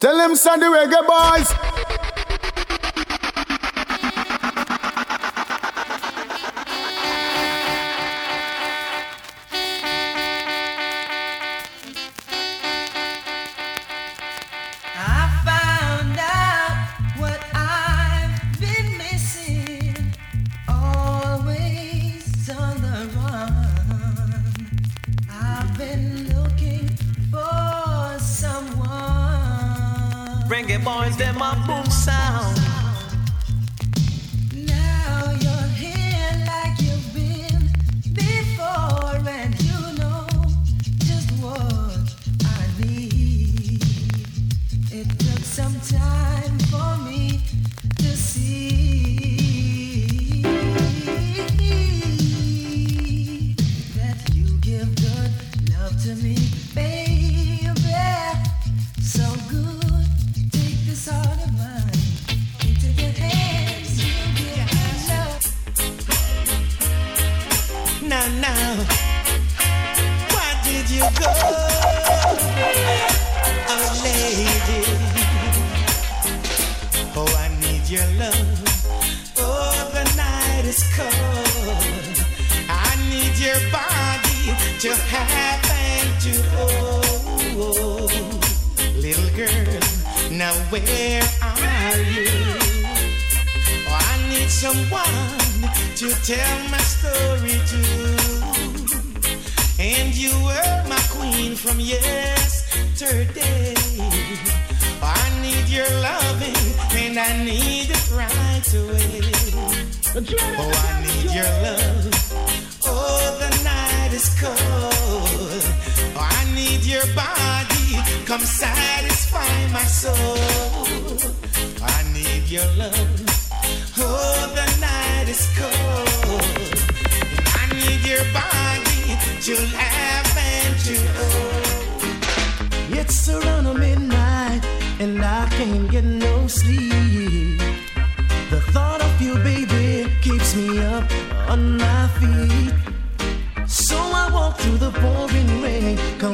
Tell them Sandy Reggae Boys.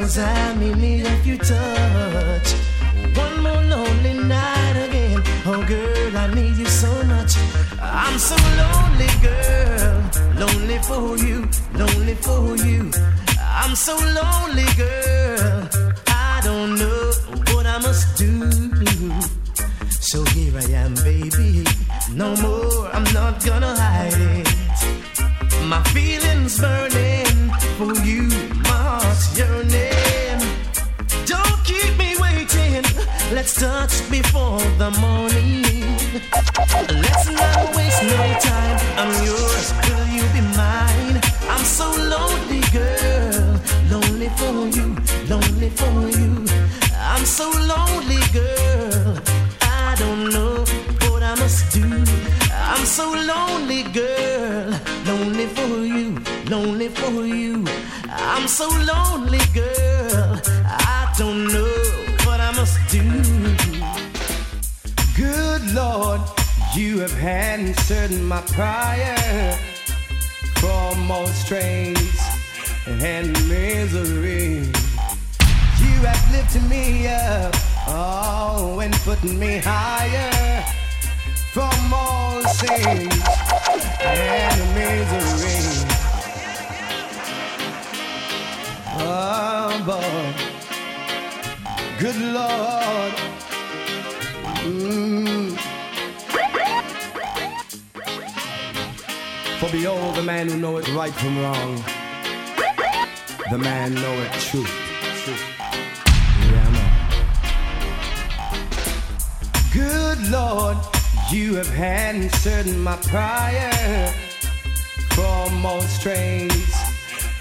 as I need me if you touch. One more lonely night again. Oh, girl, I need you so much. I'm so lonely, girl. Lonely for you, lonely for you. I'm so lonely, girl. I don't know what I must do. So here I am, baby. No more, I'm not gonna hide it. My feelings burning. Let's touch before the morning. Let's not waste no time. I'm yours, girl, you be mine. I'm so lonely, girl. Lonely for you, lonely for you. I'm so lonely, girl. I don't know what I must do. I'm so lonely, girl. Lonely for you, lonely for you. I'm so lonely, girl. I don't know. Lord, you have answered my prayer from all strains and misery. You have lifted me up, oh, and put me higher from all sins and misery. Oh, Above, good Lord. Mm. For behold, the man who knoweth right from wrong, the man knoweth truth. truth. Yeah, I know. Good Lord, you have answered my prayer from all strains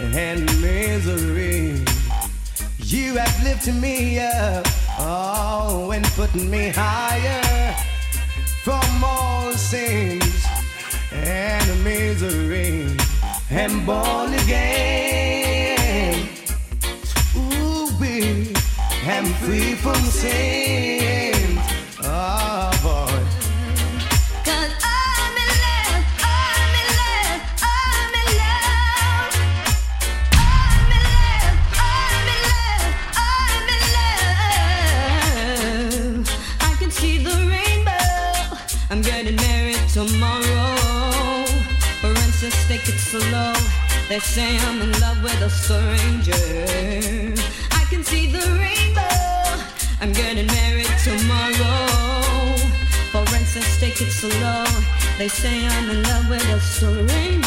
and misery. You have lifted me up, oh, and put me higher from all sins and misery and born again. Ooh, be, I'm free from sin. They say I'm in love with a stranger. I can see the rainbow. I'm getting married tomorrow. For instance, take it slow. They say I'm in love with a stranger.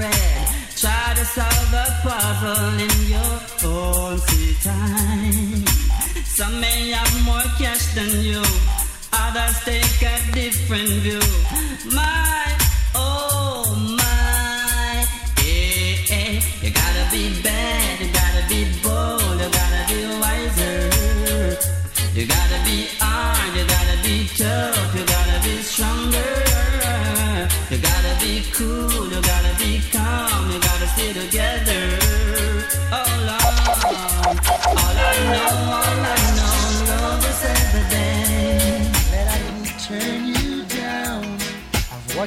Read. Try to solve the puzzle in your own free time. Some may have more cash than you. Others take a different view. My, oh my, eh, eh. You gotta be bad, you gotta be bold, you gotta be wiser. You gotta be hard, you gotta be tough,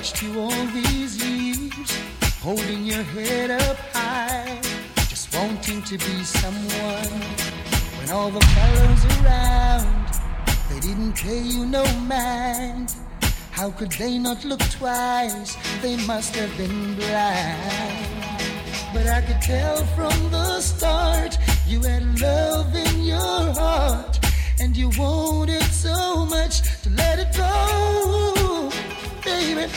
watched you all these years, holding your head up high, just wanting to be someone. When all the fellows around, they didn't pay you no mind. How could they not look twice? They must have been blind. But I could tell from the start you had love in your heart, and you wanted so much to let it go, baby.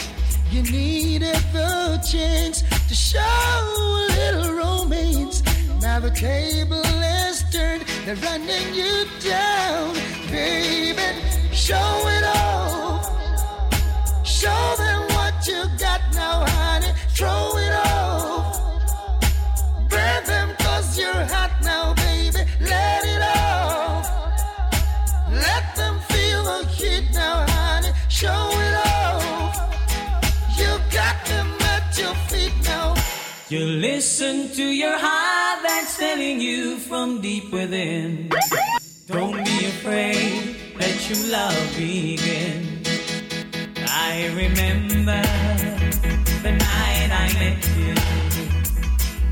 You needed the chance to show a little romance. Now the table has turned, they're running you down, baby. Show it all. Show them what you got now, honey. Throw it off. Burn them cause you're hot now, baby. Let it off. Let them feel the heat now, honey. Show it You listen to your heart that's telling you from deep within. Don't be afraid, let your love begin. I remember the night I met you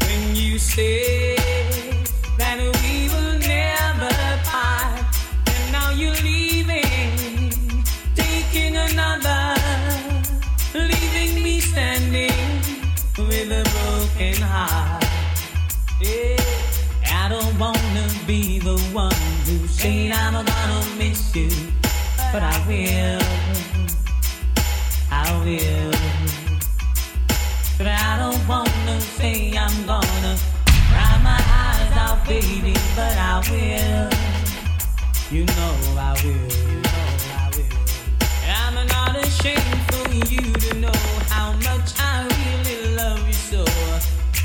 when you said that we will never part, and now you're leaving, taking another, leaving me standing with a Yeah, I don't wanna be the one who said I'm gonna miss you, but I will. I will. But I don't wanna say I'm gonna cry my eyes out, baby, but I will. You know I will. You know I will. I'm not ashamed for you to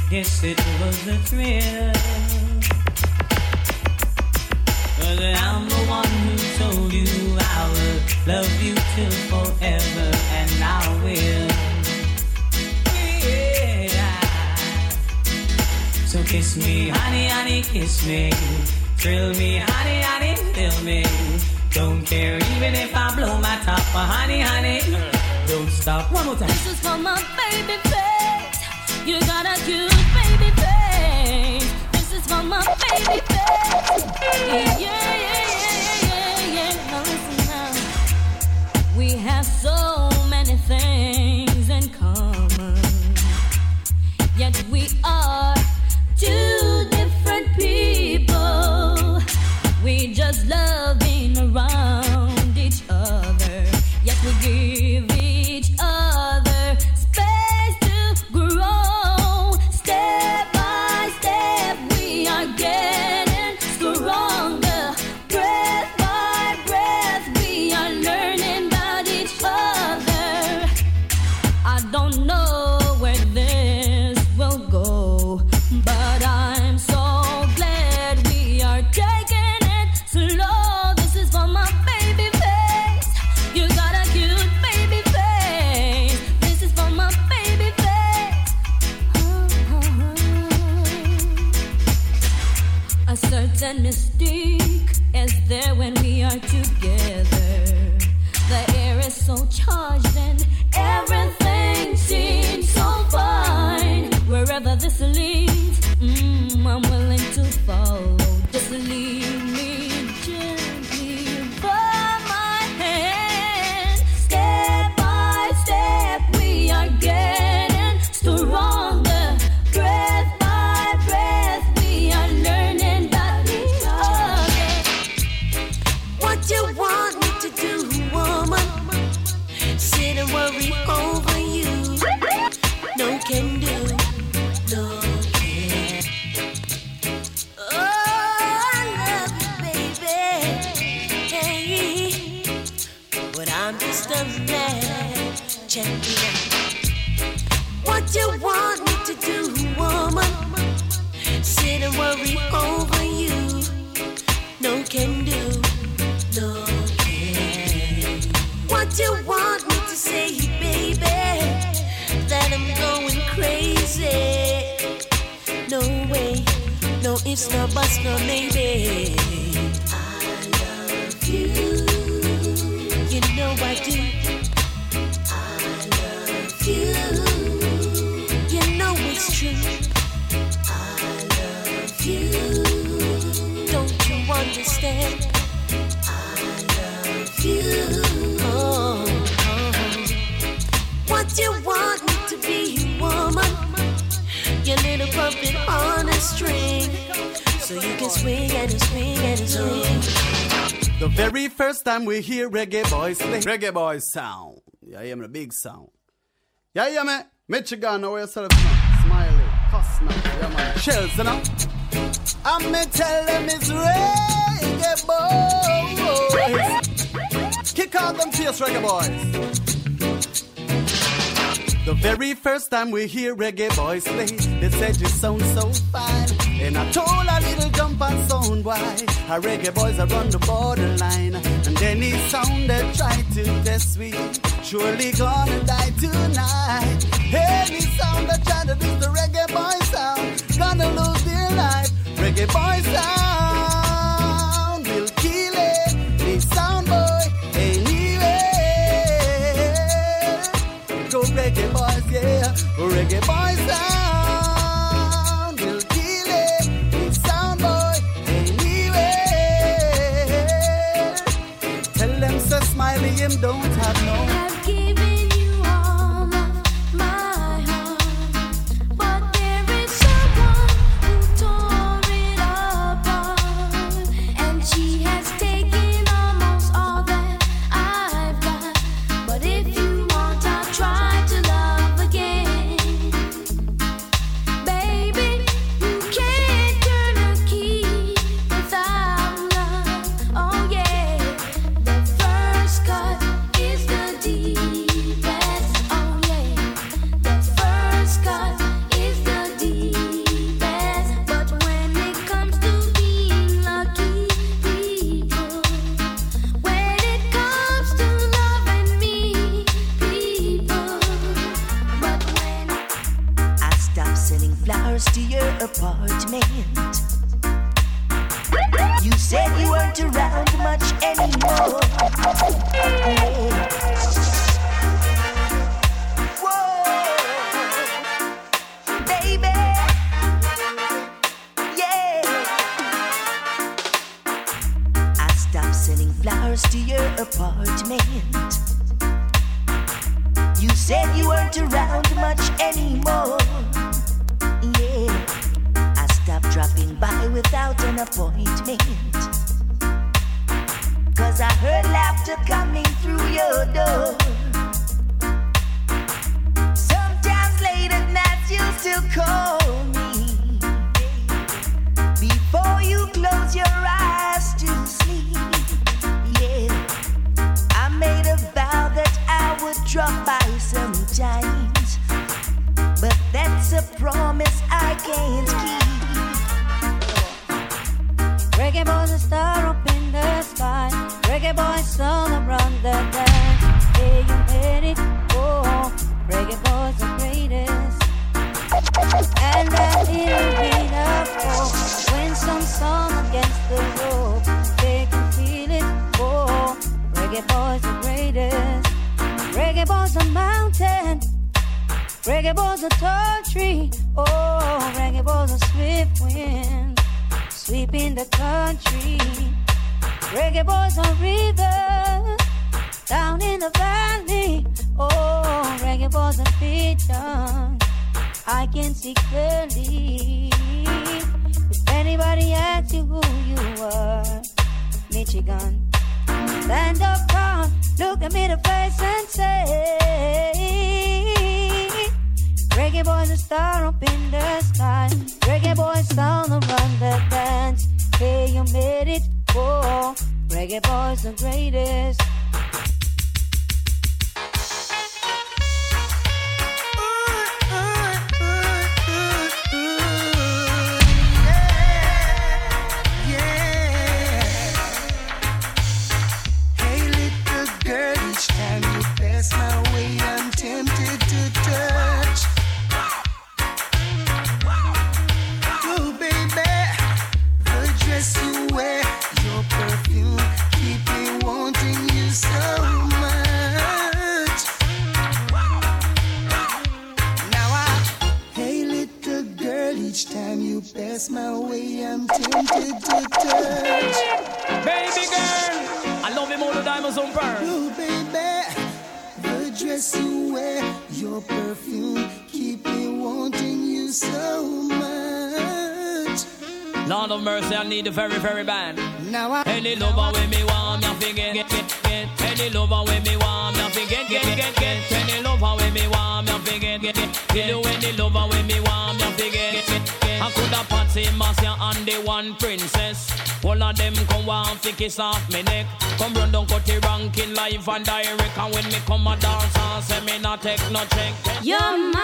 guess it was a thrill. But I'm the one who told you I will love you till forever, and I will. Yeah. So kiss me, honey, honey, kiss me. Thrill me, honey, honey, thrill me. Don't care even if I blow my top, but honey, honey, don't stop. One more time. This is for my baby face. You got a cute baby face. This is for my baby face. Yeah, yeah, yeah, yeah, yeah, yeah. Now listen now. We have so reggae boys sound. Yeah, yeah, the big sound. Man. Michigan, know yourself now. Smiley, now. Man. Shells, you know. I'm me tell them it's reggae boys. Kick out them fierce reggae boys. The very first time we hear reggae boys play, they said you sound so fine. And I told a little jump and sound why. Our reggae boys are on the borderline. And any sound that try to test we, surely gonna die tonight. Any sound that try to diss the reggae boy sound, gonna lose their life. Reggae boy sound will kill it. The sound boy anyway. Go reggae boys, yeah. Reggae boys don't have boys the greatest. Reggae boys a mountain. Reggae boys a tall tree. Oh, reggae boys a swift wind sweeping the country. Reggae boys on river, down in the valley. Oh, reggae boys on pigeon. I can see clearly. If anybody asks you who you are, Michigan, stand up, come, look at me the face and say. Reggae boys a star up in the sky. Reggae boys sound around the dance. Hey, you made it. Oh, reggae boys the greatest. Very, very bad. Now I, Any lover with me want me forget, get, get, get. Any lover with me want me forget, get, get, get. Any lover with me want me forget, get, get, get. You any lover with me want me forget, get, get, get. I could have Patsy, Marcia, and the one princess. All of them come want to kiss off me neck. Come run down, cut the ranking live and direct. And when me come a dance, and say me not take no check. You're mine,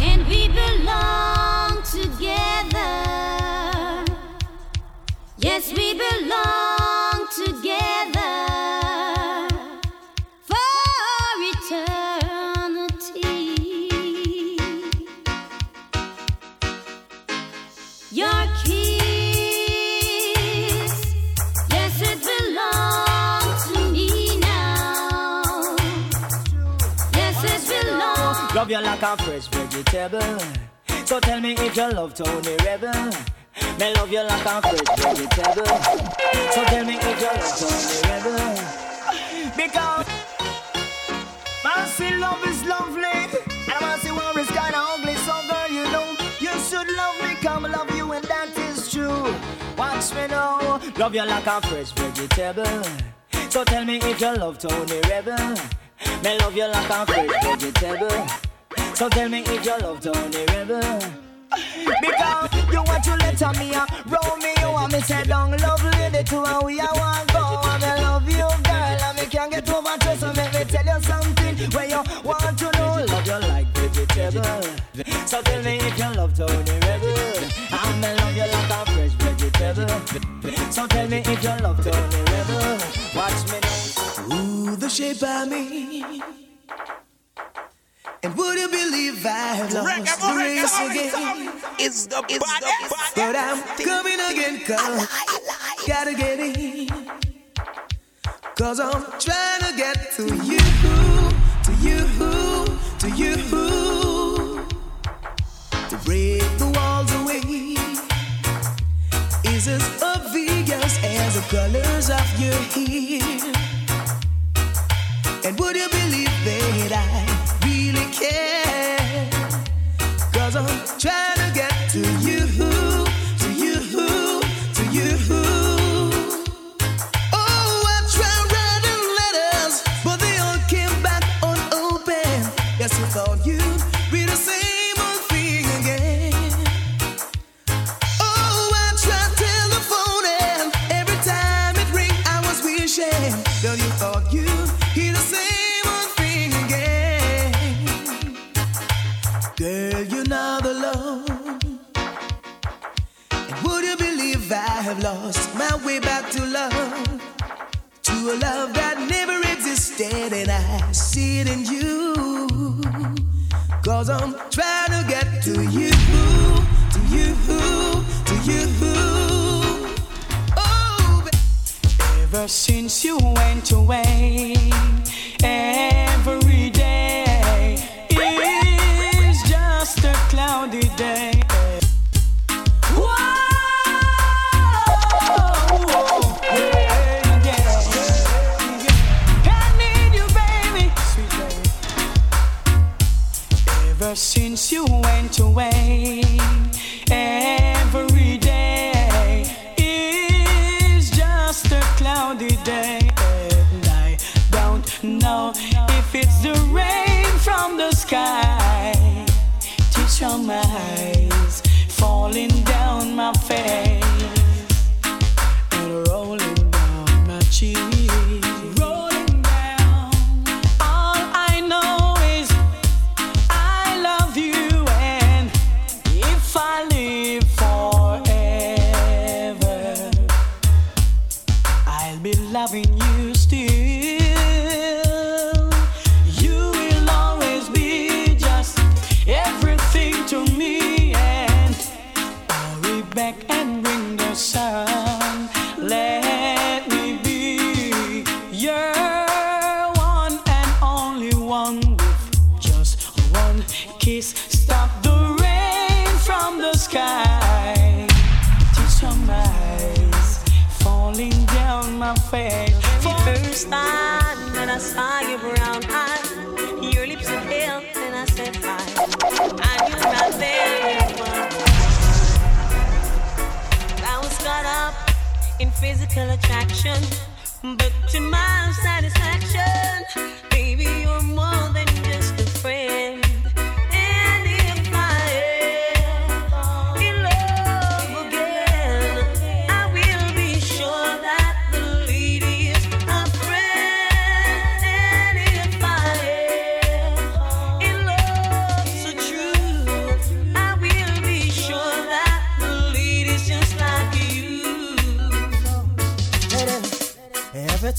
and we belong Yes, we belong together for eternity. Your kiss, yes, it belongs to me now. Yes, it belongs. Love you like a fresh vegetable. So tell me if you love Tony Rebel. Me love you like a fresh vegetable. So tell me if you love Tony Rebel. Because man say love is lovely, and man say war is kinda ugly. So girl, you know you should love me, come love you, and that is true. Watch me now, love you like a fresh vegetable. So tell me if you love Tony Rebel. Me love you like a fresh vegetable. So tell me if you love Tony Rebel. Because you want to let me a Romeo and me say down love lady to and we a want go and I love you girl and me can't get over to so make me tell you something. Where you want to know love you like vegetable. So tell me if you love Tony Rebel and me love you like a fresh vegetable. So tell me if you love Tony Rebel watch me now ooh, the shape of me. And would you believe I've lost the race again? It's the, it's the But I'm coming again, cause gotta get in. Cause I'm trying to get to you, to you, to you. To break the walls away is as obvious as the colors of your hair. And would you believe that I really A love that never existed, and I see it in you. Cause I'm trying to get to you, to you, to you. Oh. Ever since you went away,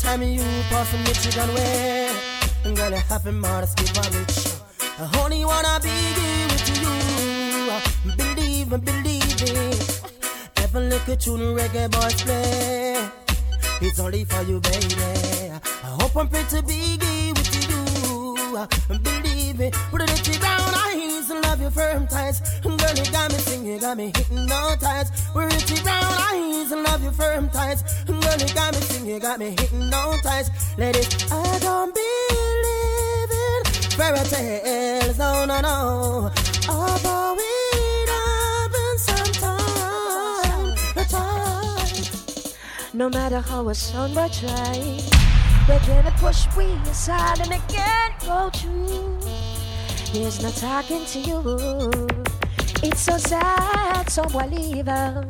time you pass you gonna wear. I'm gonna have out of skip on it. I only wanna be with you. Believe me, believe me. Ever look at you, reggae boys play. It's only for you, baby. I hope I'm pretty big with you. Believe me, put it eyes and love your firm ties. Girl, you got me singing, got me hypnotized. We're itchy brown eyes and love your firm ties. Girl, you got me singing, got me hypnotized. Ladies, I don't believe in fairy tales, no, no, no. Although it happens sometime, time. No matter how a songbird try, they gonna push we aside and can't go through. There's no talking to you. It's so sad, someone leave out.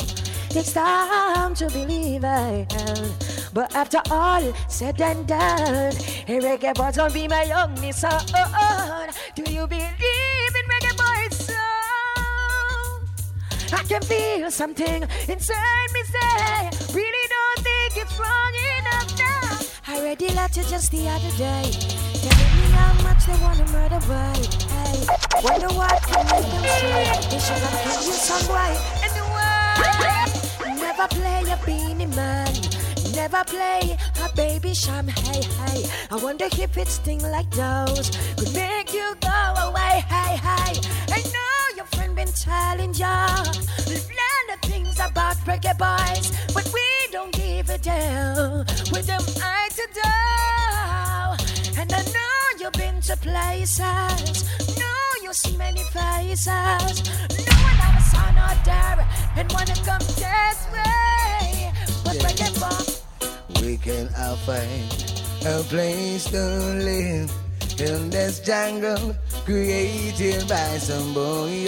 Takes time to believe it. But after all said and done, hey, reggae boys gonna be my only son. Do you believe in reggae boys'? I can feel something inside me say, really don't think it's wrong enough now. I read the letter just the other day, how much they wanna murder. Hey, wonder what can make them say they should have killed you some boy. And the world never play a Beenie Man. Never play a Baby Cham, hey, hey. I wonder if it sting like those could make you go away, hey, hey. I know your friend been telling ya learn the things about reggae boys, but we don't give a damn with them eye been to places, No, you see many faces, no one have saw out there and wanna come this way, but Yeah. boys. we can all find a place to live in this jungle created by some boy.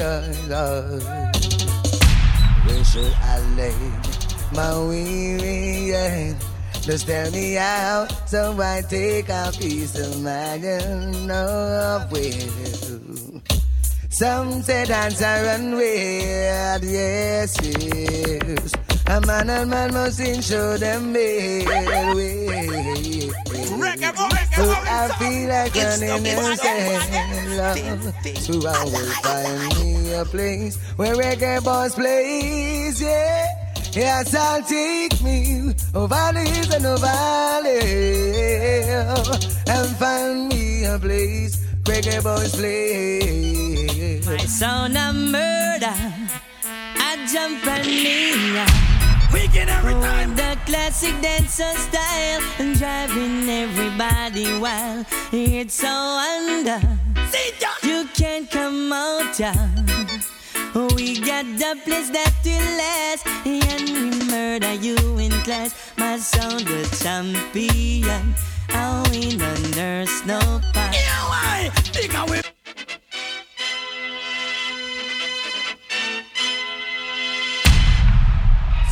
Where should I lay my weary head? Just tell me out so I take a piece of mind and know will. Some say dance a run weird, yes, yes. A man and man must show them way. So I feel like running insane, love. So I will find me a place where reggae boys plays, yeah. Yes, I'll take me over the hills and over valleys and find me a place reggae boys play. My sound of murder, I jump and kneel. Wicked every time. The classic dancer style, and driving everybody wild. It's so under. You can't come out. yeah. We got the place that will last, and we murder you in class. My sound, the champion. I win a nurse, no part. Yeah, why? Because we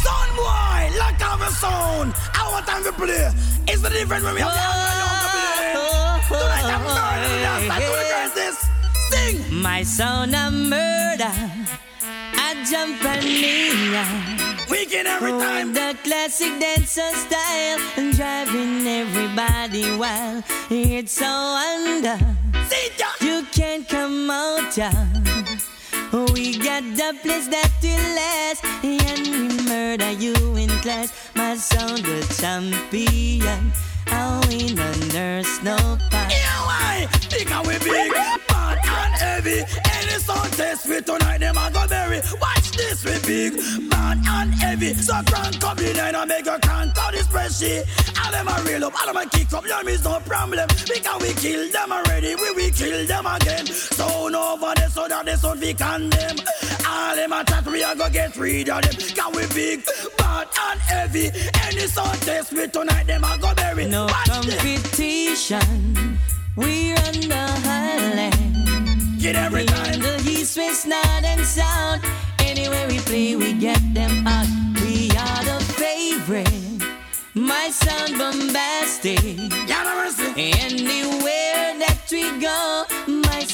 Son boy, lock off the sound. Our time to play. It's the difference when we have the younger young to play. Tonight I'm murdering us. I do the curses. Sing. My sound of murder. I jump and kneel. Weekend every time. The classic dancer style. And driving everybody wild. It's so under. You can't come out. yeah. We got the place that will last. And we murder you in class. My sound, the champion. I win a nurse, no part. Yeah, why? Because we big, bad and heavy. Any sound test we tonight, them a go berry. Watch this, we big, bad and heavy. So crank up the line and make a crank out this spreadsheet. All them a real up, all them a kick up, them is no problem. Because we kill them already, we will kill them again. Sound over there so that they sound we condemn. All them a chat, we a go get rid of them. Cause we big, bad and heavy. Any sound test we tonight, them a go berry. No Watch competition. We're on the highland. Get every time. The east, west, north, and south. Anywhere we play, we get them out. We are the favorite. My sound bombastic. Anywhere that we go,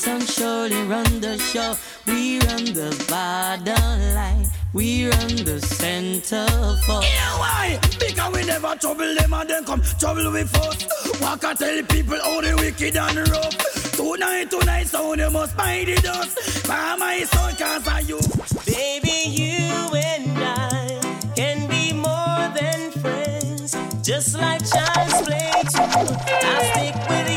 sound surely run the show. We run the borderline. We run the center for. Yeah, why? Because we never trouble them and then come trouble with us. Walk and tell people how the wicked and rough. Tonight, tonight, so they must find the dust. By my son, cause I you. Baby, you and I can be more than friends, just like child's play too. I'll stick with you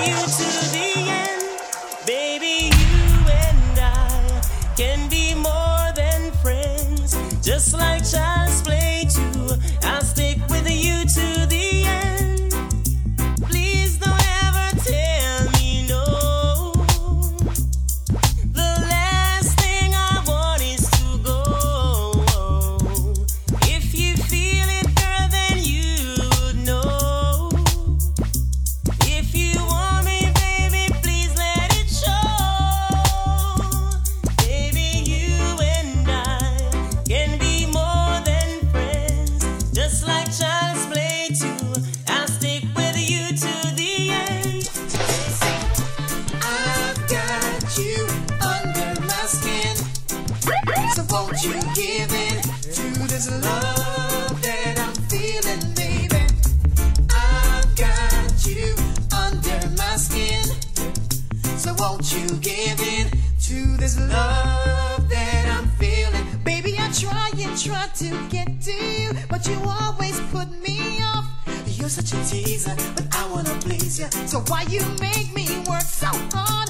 pleaser, but I wanna please you. So why you make me work so hard?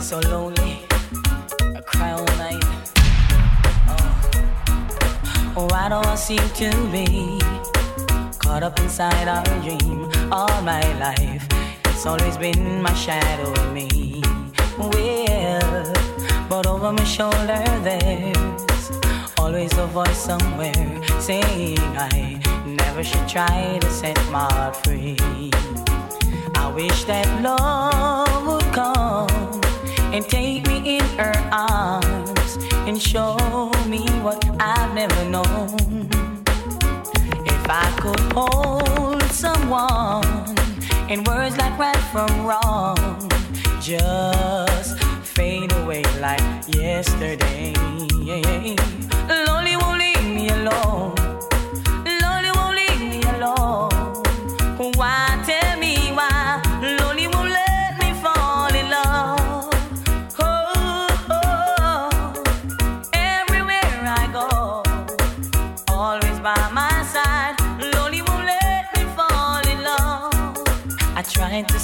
so lonely. I cry all night. Oh, oh why do I seem to be caught up inside a dream all my life? It's always been my shadow, me. Well, but over my shoulder there's always a voice somewhere saying I never should try to set my heart free. I wish that love and take me in her arms and show me what I've never known. If I could hold someone in words like right from wrong, just fade away like yesterday. Lonely won't leave me alone.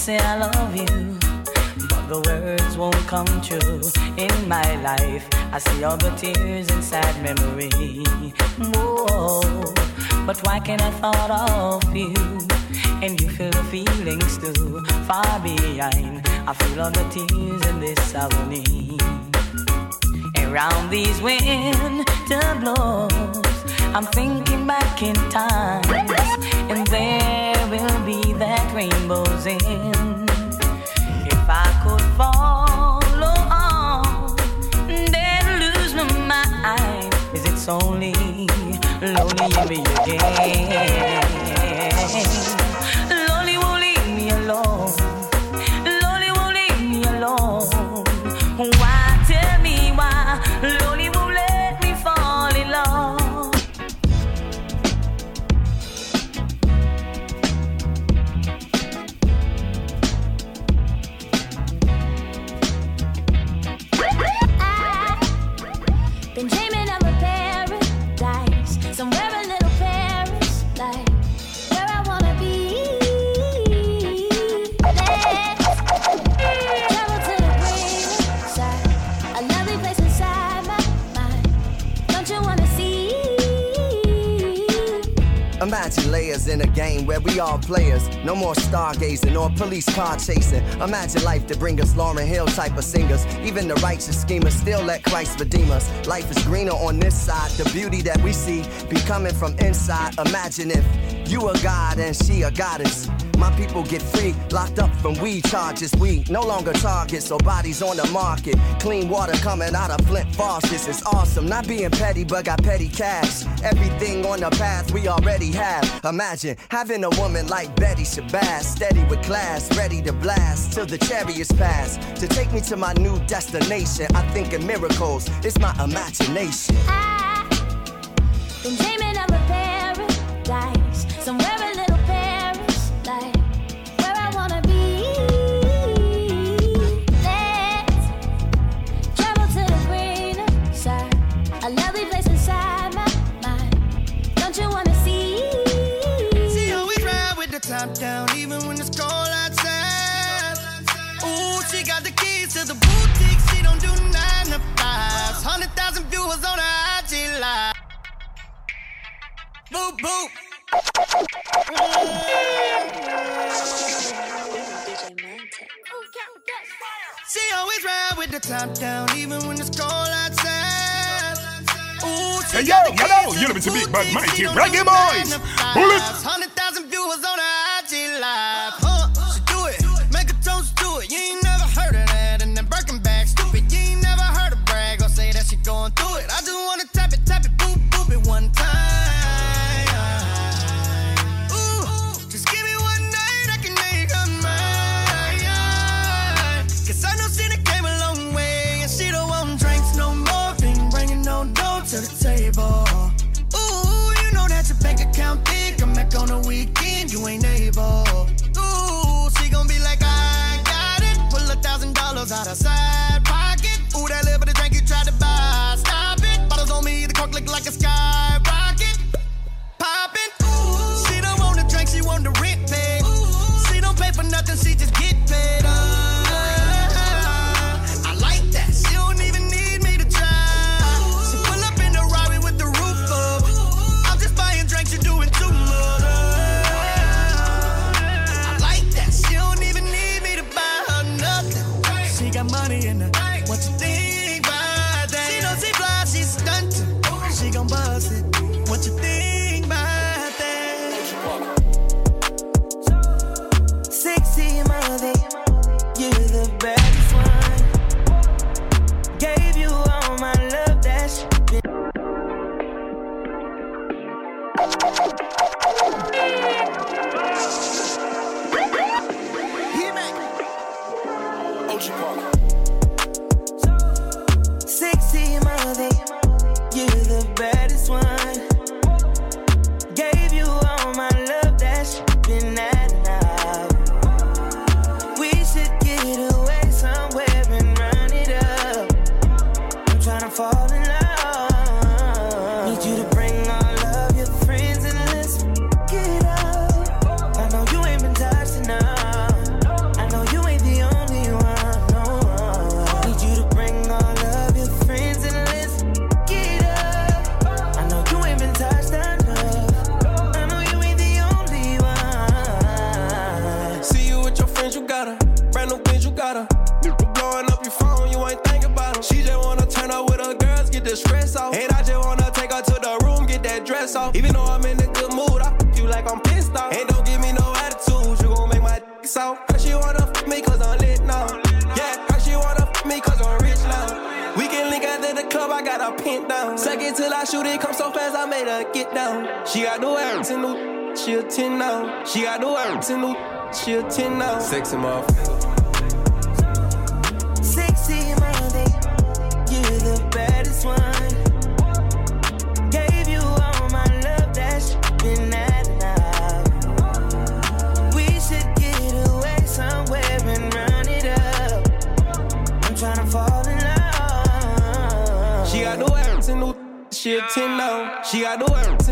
say I love you, but the words won't come true. In my life, I see all the tears and sad memory. Whoa, but why can't I thought of you? And you feel the feelings too far behind. I feel all the tears in this agony. Around these winter blows, I'm thinking back in times, and there will be that rainbow's end. If I could follow on, then lose my mind, is it's only lonely in me again. Imagine layers in a game where we all players. No more stargazing or police car chasing. Imagine life to bring us Lauryn Hill type of singers. Even the righteous schemers still let Christ redeem us. Life is greener on this side. The beauty that we see be coming from inside. Imagine if you a god and she a goddess. My people get free, locked up from weed charges. We no longer targets so bodies on the market. Clean water coming out of Flint faucets. It's awesome. Not being petty, but got petty cash. Everything on the path we already have. Imagine having a woman like Betty Shabazz, steady with class, ready to blast till the chariots pass. To take me to my new destination, I think in miracles. It's my imagination. I've been dreaming of a paradise. boop, boop. She always ride with the top down, even when it's cold outside. Ooh, hey yo, hello, you're listening to Big Bad Mighty Reggae Boys. Bullets. 100,000 viewers on IG Live. she a 10 now. She got the words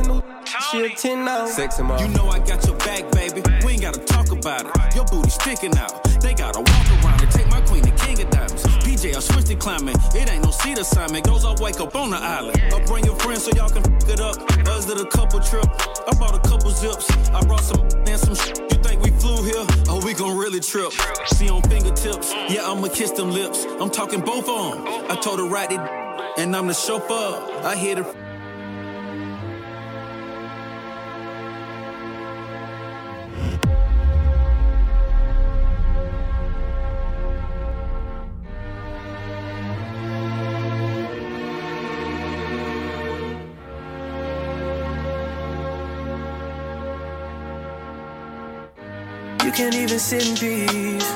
she a 10 now. Sex him. You know I got your back, baby. We ain't gotta talk about it. Your booty sticking out. They gotta walk around and take my queen and king of diamonds. PJ, I switched to climbing. It ain't no seat assignment. Goes, I wake up on the island. I'll bring your friends so y'all can f it up. Us did a couple trip. I bought a couple zips. I brought some and some sh- You think we flew here? Oh, we gon' really trip. See on fingertips. Yeah, I'ma kiss them lips. I'm talking both on. I told her right it and I'm the chauffeur. I hear the. You can't even sit in peace.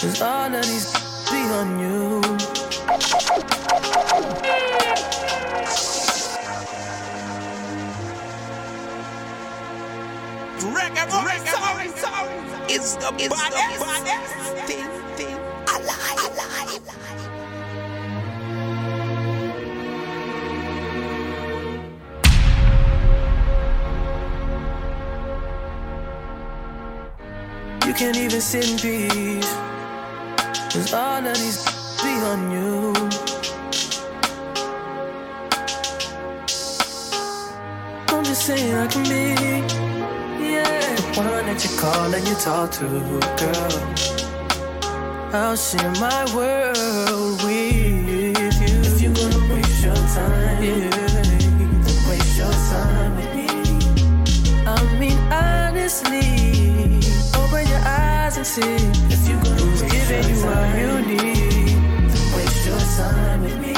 Cause all of these be on you. Reggae, It's the it's baddest, baddest thing, thing alive, alive. You can't even sit in peace. Cause all of these be on you. I'm just saying I can be, yeah. The one that you call and you talk to, girl. I'll share my world with you. If you're gonna waste your time, yeah. Then waste your time with me. I mean, honestly, open your eyes and see. If you're gonna waste giving you all you need, then waste your time with me.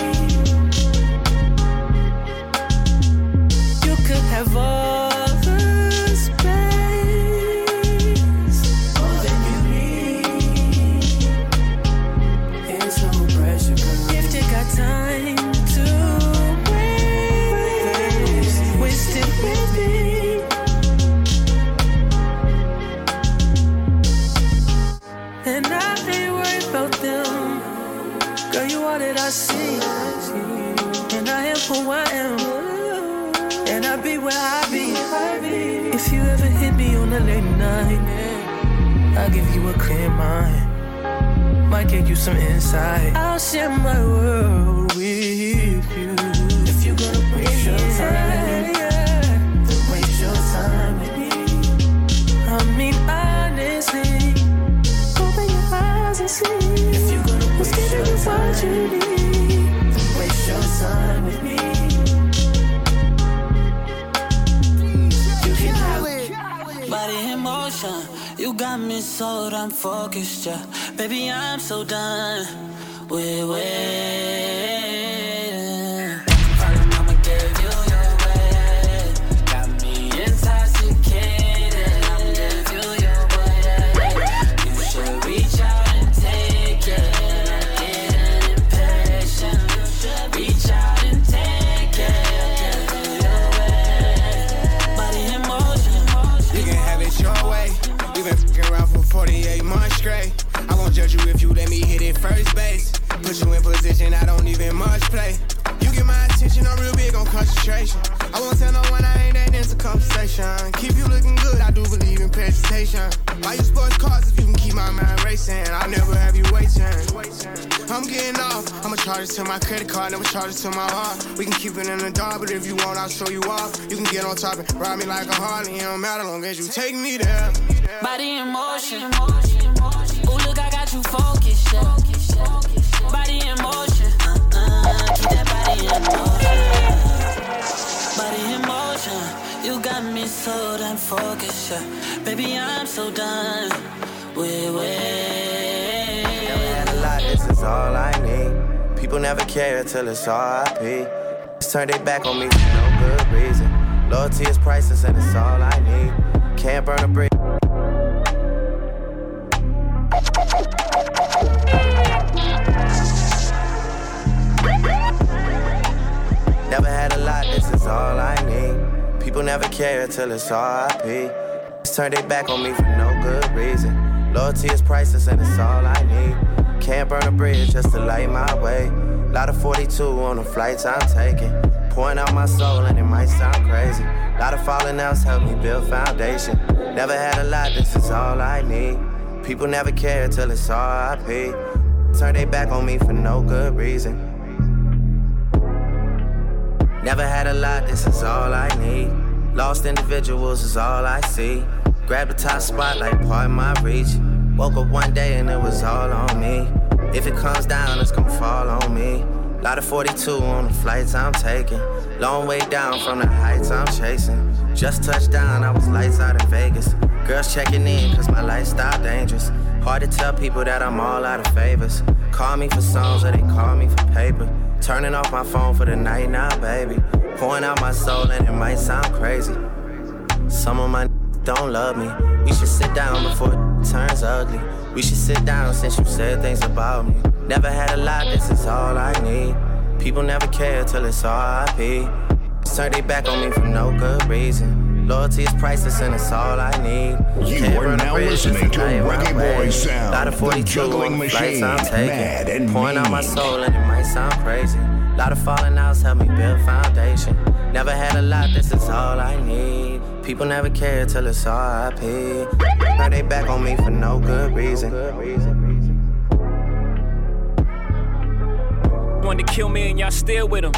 So done charge it to my heart. We can keep it in the dark, but if you want, I'll show you off. You can get on top and ride me like a Harley, it don't matter long as you take me there. Body in motion. Ooh, look, I got you focused, yeah. Body in motion. Uh-uh, keep that body in motion. Body in motion. You got me so damn focused, yeah. Baby, I'm so done with waiting. Had a lot, this is all I need. People never care till it's RIP. Just turn their back on me for no good reason. Loyalty is priceless and it's all I need. Can't burn a bridge. Never had a lot, this is all I need. People never care till it's RIP. Just turn their back on me for no good reason. Loyalty is priceless and it's all I need. Can't burn a bridge just to light my way. Lot of 42 on the flights I'm taking. Pouring out my soul and it might sound crazy. Lot of falling outs help me build foundation. Never had a lot, this is all I need. People never care till it's RIP. turn their back on me for no good reason. Never had a lot, this is all I need. Lost individuals is all I see. Grab the top spot like part of my reach. Woke up one day and it was all on me. If it comes down, it's gonna fall on me. Lot of 42 on the flights I'm taking. Long way down from the heights I'm chasing. Just touched down, I was lights out in Vegas. Girls checking in, cause my lifestyle dangerous. Hard to tell people that I'm all out of favors. Call me for songs or they call me for paper. Turning off my phone for the night now, baby. Pouring out my soul and it might sound crazy. Some of my don't love me. We should sit down before it turns ugly. We should sit down since you said things about me. Never had a lot, this is all I need. People never care till it's RIP. Turn they back on me for no good reason. Loyalty is priceless and it's all I need. You Can't are now bridge, listening to Reggae. Boy Sound, Lot of the 42 juggling on the flights machine, I'm taking. mad and Pouring out my mean. soul and it might sound crazy. Lot of falling outs help me build foundation. Never had a lot, this is all I need. People never care till it's RIP. Now they back on me for no good reason. Wanted to kill me and y'all still with him.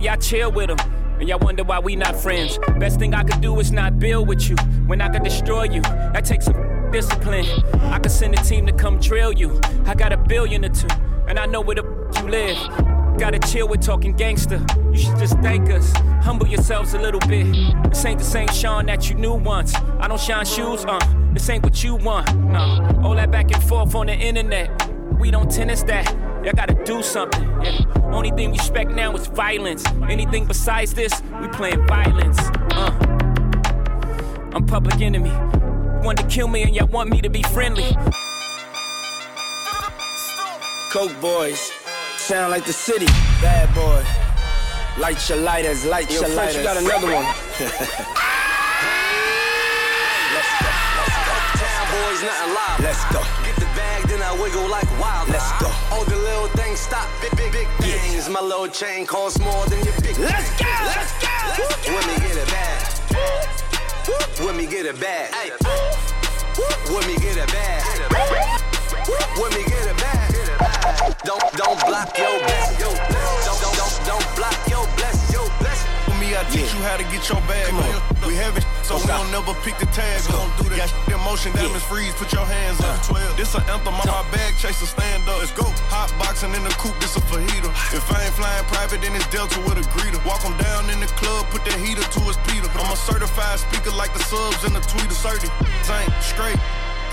Y'all chill with him. And y'all wonder why we not friends. Best thing I could do is not build with you. When I could destroy you, that takes some discipline. I could send a team to come drill you. I got a billion or two, and I know where the you live. Gotta chill with talking gangster. You should just thank us. Humble yourselves a little bit. This ain't the same Sean that you knew once. I don't shine shoes, uh. This ain't what you want, no. All that back and forth on the internet. We don't tennis that. Y'all gotta do something. Yeah. Only thing we expect now is violence. Anything besides this, we playing violence. Uh. I'm public enemy. Want to kill me and y'all want me to be friendly. Coke boys, sound like the city. Bad boy, light your lighters, light Yo, your French, lighters. you got another one. Let's go. Town boys, nothing live. Let's go. Get the bag, then I wiggle like wild. Let's go. All the little things stop. Big, big, big things. My little chain costs more than your big. Let's thing. go. Let's go. When me get it back. When me get it back. When me get it back. When me get it back. Don't don't block your blessing. Yo, don't don't don't don't block your blessing. Yo, blessing. For me, I teach you how to get your bag on. We have it, so we don't never pick the tag up. Do that shit in motion, diamonds freeze, put your hands up. 12. This an anthem on my bag, chaser, stand up. Let's go. Hot boxing in the coupe, this a fajita. If I ain't flying private, then it's Delta with a greeter. Walk 'em down in the club, put that heater to his Peter. I'm a certified speaker like the subs in the tweeter. Certain, ain't straight.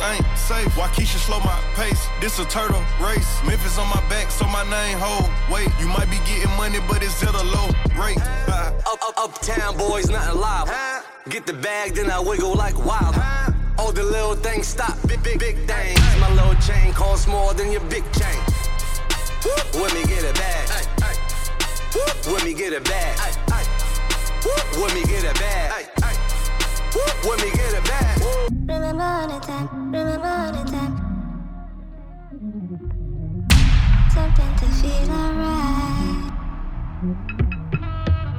Ain't safe. Waukesha slow my pace. This a turtle race. Memphis on my back, so my name hold. Wait, you might be getting money, but it's at a low rate. Ah. Up, up, uptown boys, nothing live. Get the bag, then I wiggle like wild. All the little things stop, big, big, big things. My little chain costs more than your big chain. When me get it back. When me get it back. When me get it back. When me get it back. Remember the time, remember the time. Something to feel alright.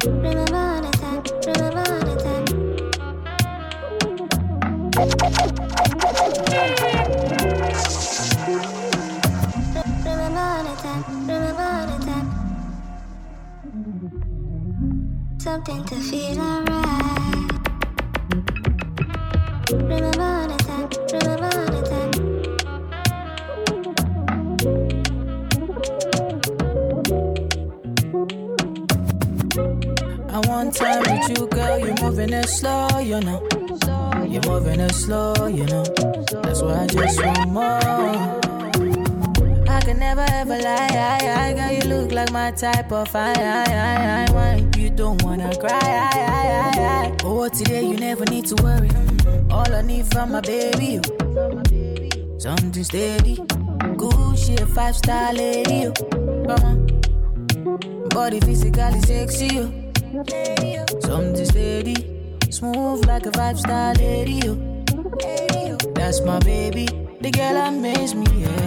Remember the time, remember the time. Remember the time, remember the time. Something to feel alright. Remember the. I want time with you, girl. You're moving it slow, you know. You're moving it slow, you know. That's why I. I can never ever lie, I, I. You type of don't wanna cry, I, I, I, I. Oh, today you never need to worry. All I need from my baby. Something steady, good shit, five star lady, on. Uh-huh. Body physically sexy, you. Something steady, smooth like a five star lady. You. That's my baby, the girl makes me. Yeah.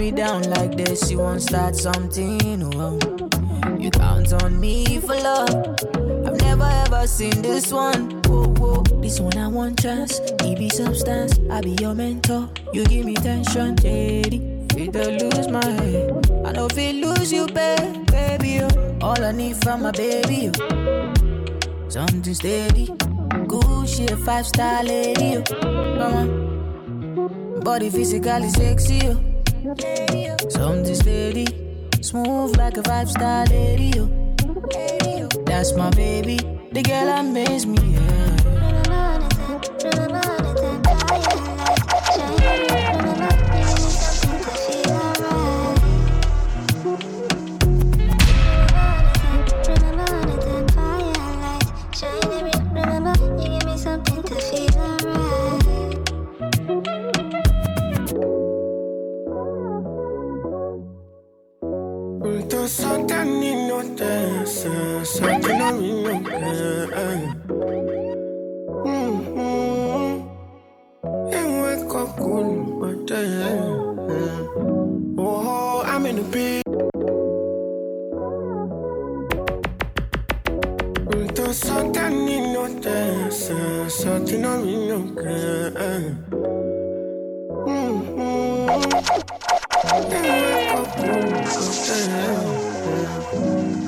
It down like this, you won't start something. Oh. You count on me for love. I've never ever seen this one. Whoa, whoa. This one I want chance. He be substance. I be your mentor. You give me tension, JD. Feel to lose my head. I know if lose you, babe, baby. Oh. All I need from my baby. Oh. Something steady. Good shit, five star lady. Oh. Come on. Body physically sexy. Oh. Something steady. Smooth like a five star lady. That's my baby. The girl that makes me. Yeah.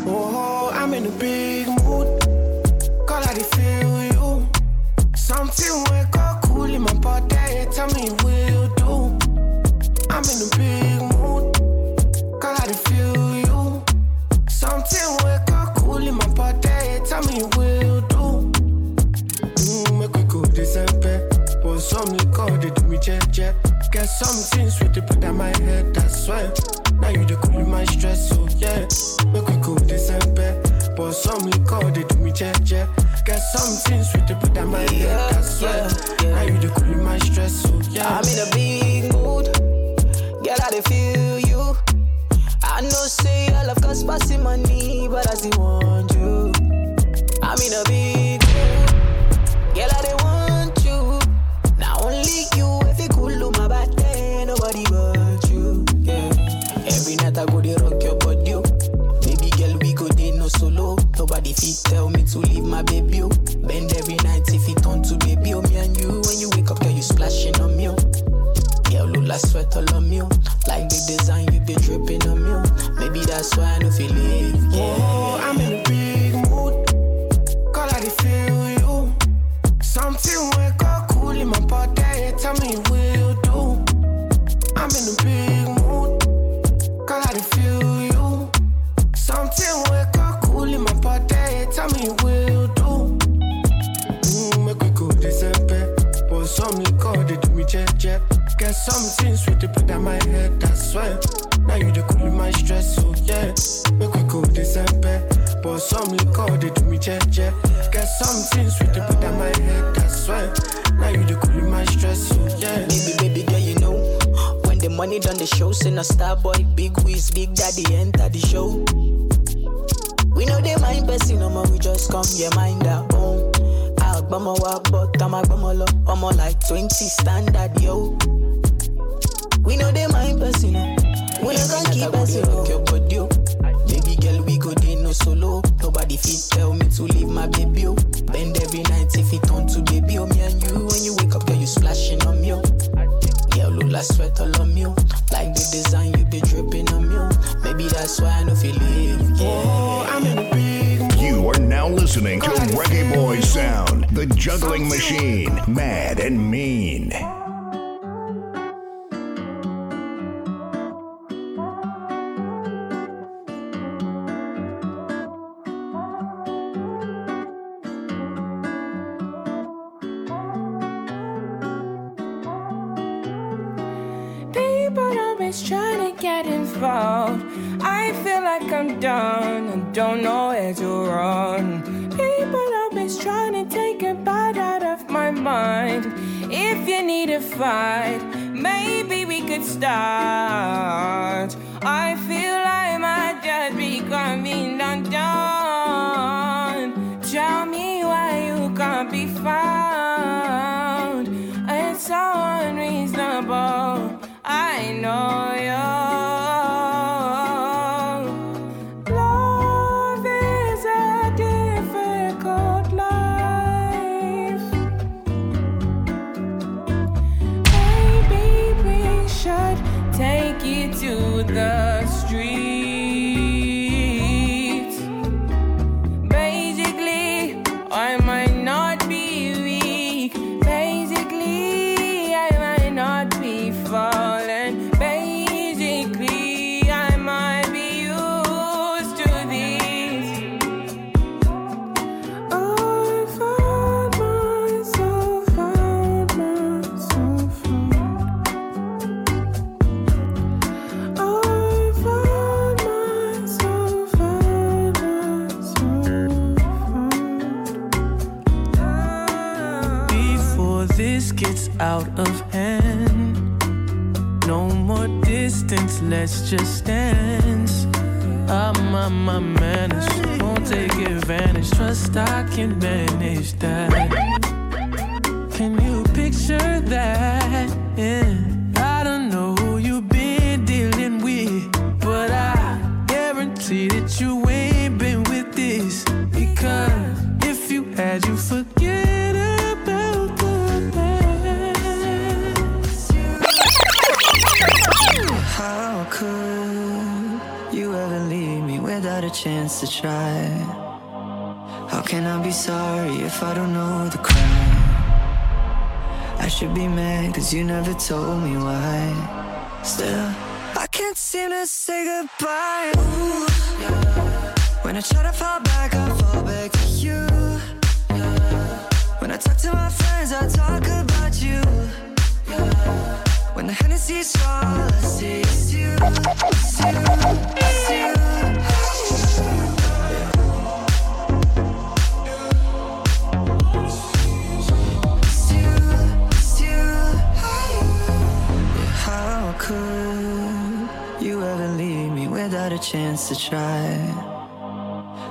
Oh, I'm in a big mood. I feel you. Something wake up cool in my body. Tell me will do. I'm in a big mood. I feel you. Something wake up cool in my body. Tell me will do. Mm, make we go December. But some liquor they do me jet jet. Get something sweet to put on my head. I swear. Oh, I'm in a big mood. Call I feel you. Something wake up cool in my body. Tell me will do. I'm in a big mood. Call I feel you. Something wake up cool in my body. Tell me will do. Mm, make we go December. But some liquor they do me jet jet. Get something Money done the show, send a star boy, big whiz, big daddy enter the show. We know they mind person, no we just come, yeah, mind our own. Agbama wa, but I'm agbama lo, I'm like 20 standard, yo. We know they mind person, no. We not gonna keep us, rock your body, yo. Baby girl, we go dey no solo. Nobody fit tell me to leave my baby, oh. Bend every night if it turn juggling machine, mad and mean. just stands. I'm on my manners, won't take advantage. Trust I can manage that. Can you picture that? Yeah. I don't know who you've been dealing with, but I guarantee that you chance to try. How can I be sorry if I don't know the crime? I should be mad cause you never told me why. Still, I can't seem to say goodbye. Ooh. When I try to fall back, I fall back to you. When I talk to my friends, I talk about you. When the Hennessy's all I see you, is you, you. had a chance to try.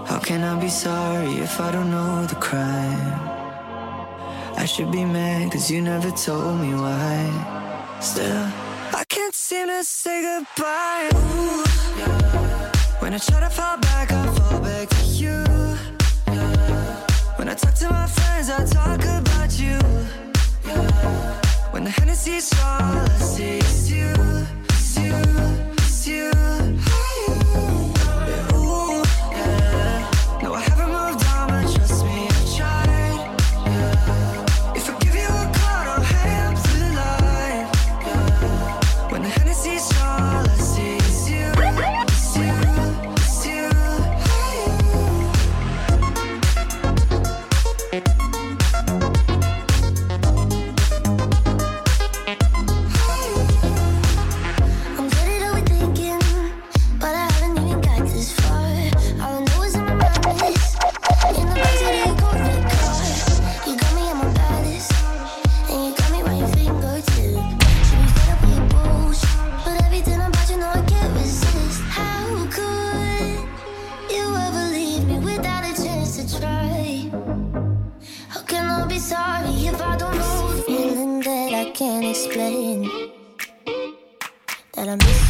How can I be sorry if I don't know the crime? I should be mad cause you never told me why. Still, I can't seem to say goodbye. Ooh. When I try to fall back, I fall back to you. When I talk to my friends, I talk about you. When the Hennessy's all I see you, it's you, it's you. explain that I miss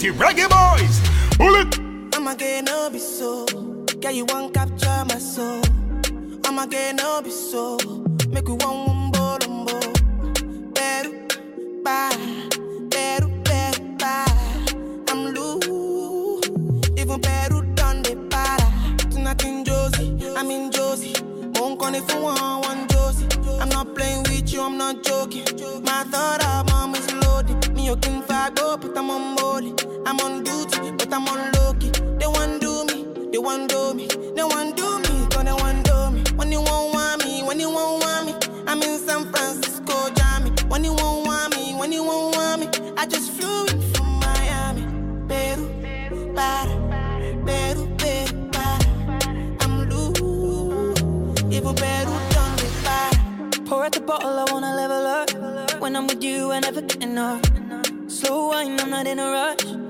mighty reggae boys. Bullet. I'm again, no be so. Girl, you won't capture my soul. I'm again, no be so. Make you one umbo lumbo. Better, bye. Better, better, bye. I'm loose. Even better done the para. Tonight in Josie, I'm in Josie. Won't call it for one, one Josie. I'm not playing with you, I'm not joking. My thought of mom is loaded. Me, you can fight, go, but I'm on molly. I'm on duty, but I'm on low key. They want do me, they want do me, they want do me, cause they want do me. When you won't want me, when you won't want me, I'm in San Francisco, Jammy. When you won't want me, when you won't want me, I just flew in from Miami. Peru, para, Peru, Peru, para. I'm loose, even Peru done the para. Pour out the bottle, I wanna level up. When I'm with you, I never get enough. Slow wine, I'm not in a rush.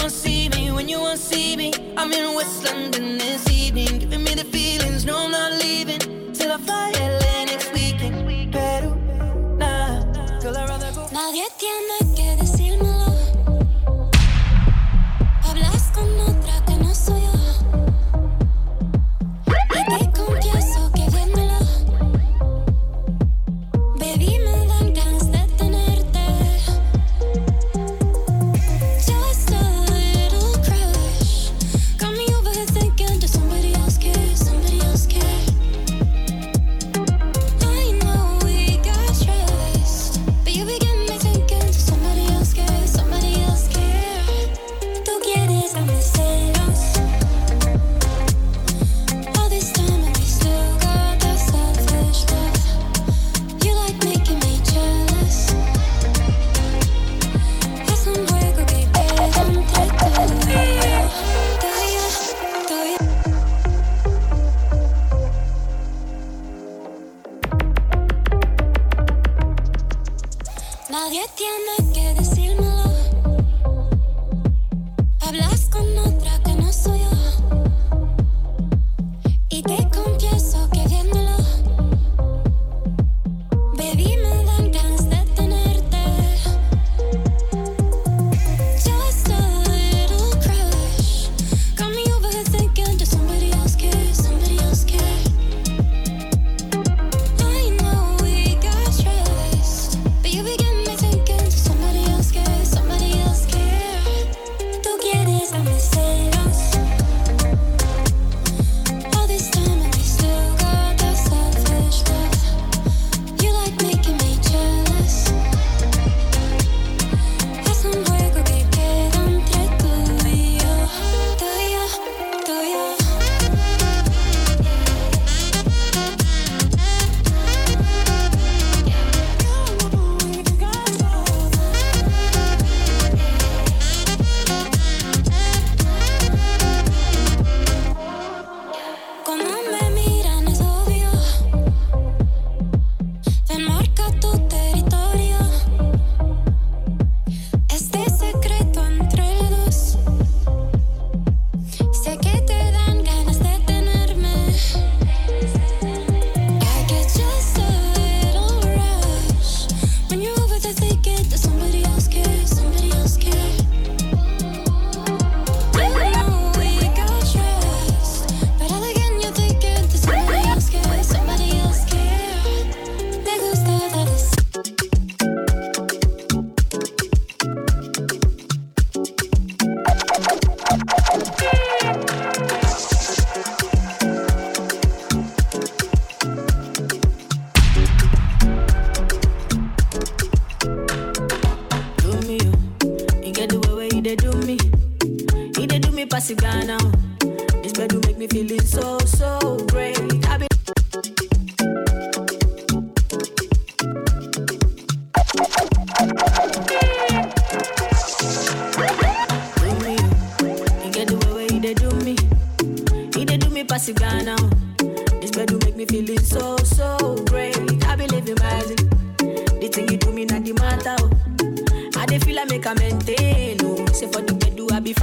Won't see me, when you won't see me, I'm in West London this evening, giving me the feelings. No, I'm not leaving till I fly LA next weekend. Peru, nah, girl, I'd rather go. Nadie tiene que decírmelo.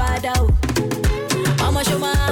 father. I'ma show my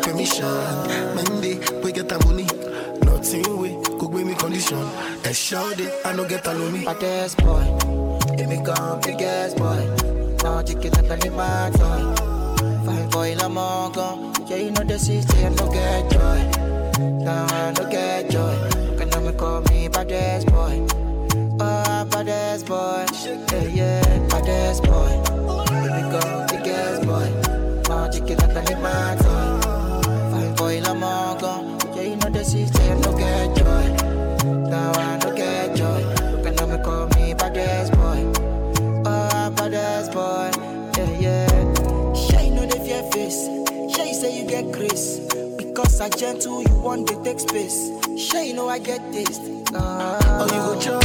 get commission. Monday, we get a money. Nothing we could be me condition. And shout it, I no get a loony. But this boy, it me come biggest boy. Now chicken like a lima toy. Fine boy, la mongo. Yeah, you know the city, I no get joy. Now I no get joy. Can I call me baddest boy? Oh, baddest boy. Yeah, yeah, baddest boy. It me come biggest boy. Now chicken like a lima No get joy. Now I no get joy. You can only call me badass boy. Oh, badass boy. Yeah, yeah. Shy no know the fear face. Shy say you get grace. Because I gentle, you want to take space. Shy know I get taste. Oh, you go chop.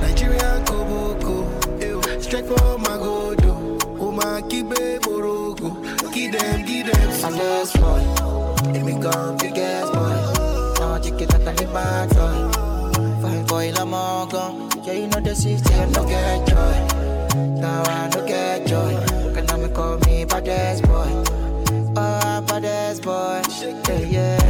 Nigeria Koboko. Strike for my go do. Kibe Morocco. Give them, give them. I'm boy. Let me go, big ass boy jikitata ibata Fine boy la mongo Yeah, you know the city, I no get joy. Now I no get joy. Can I call me baddest boy? Oh, baddest boy. Yeah, yeah.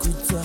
kuta.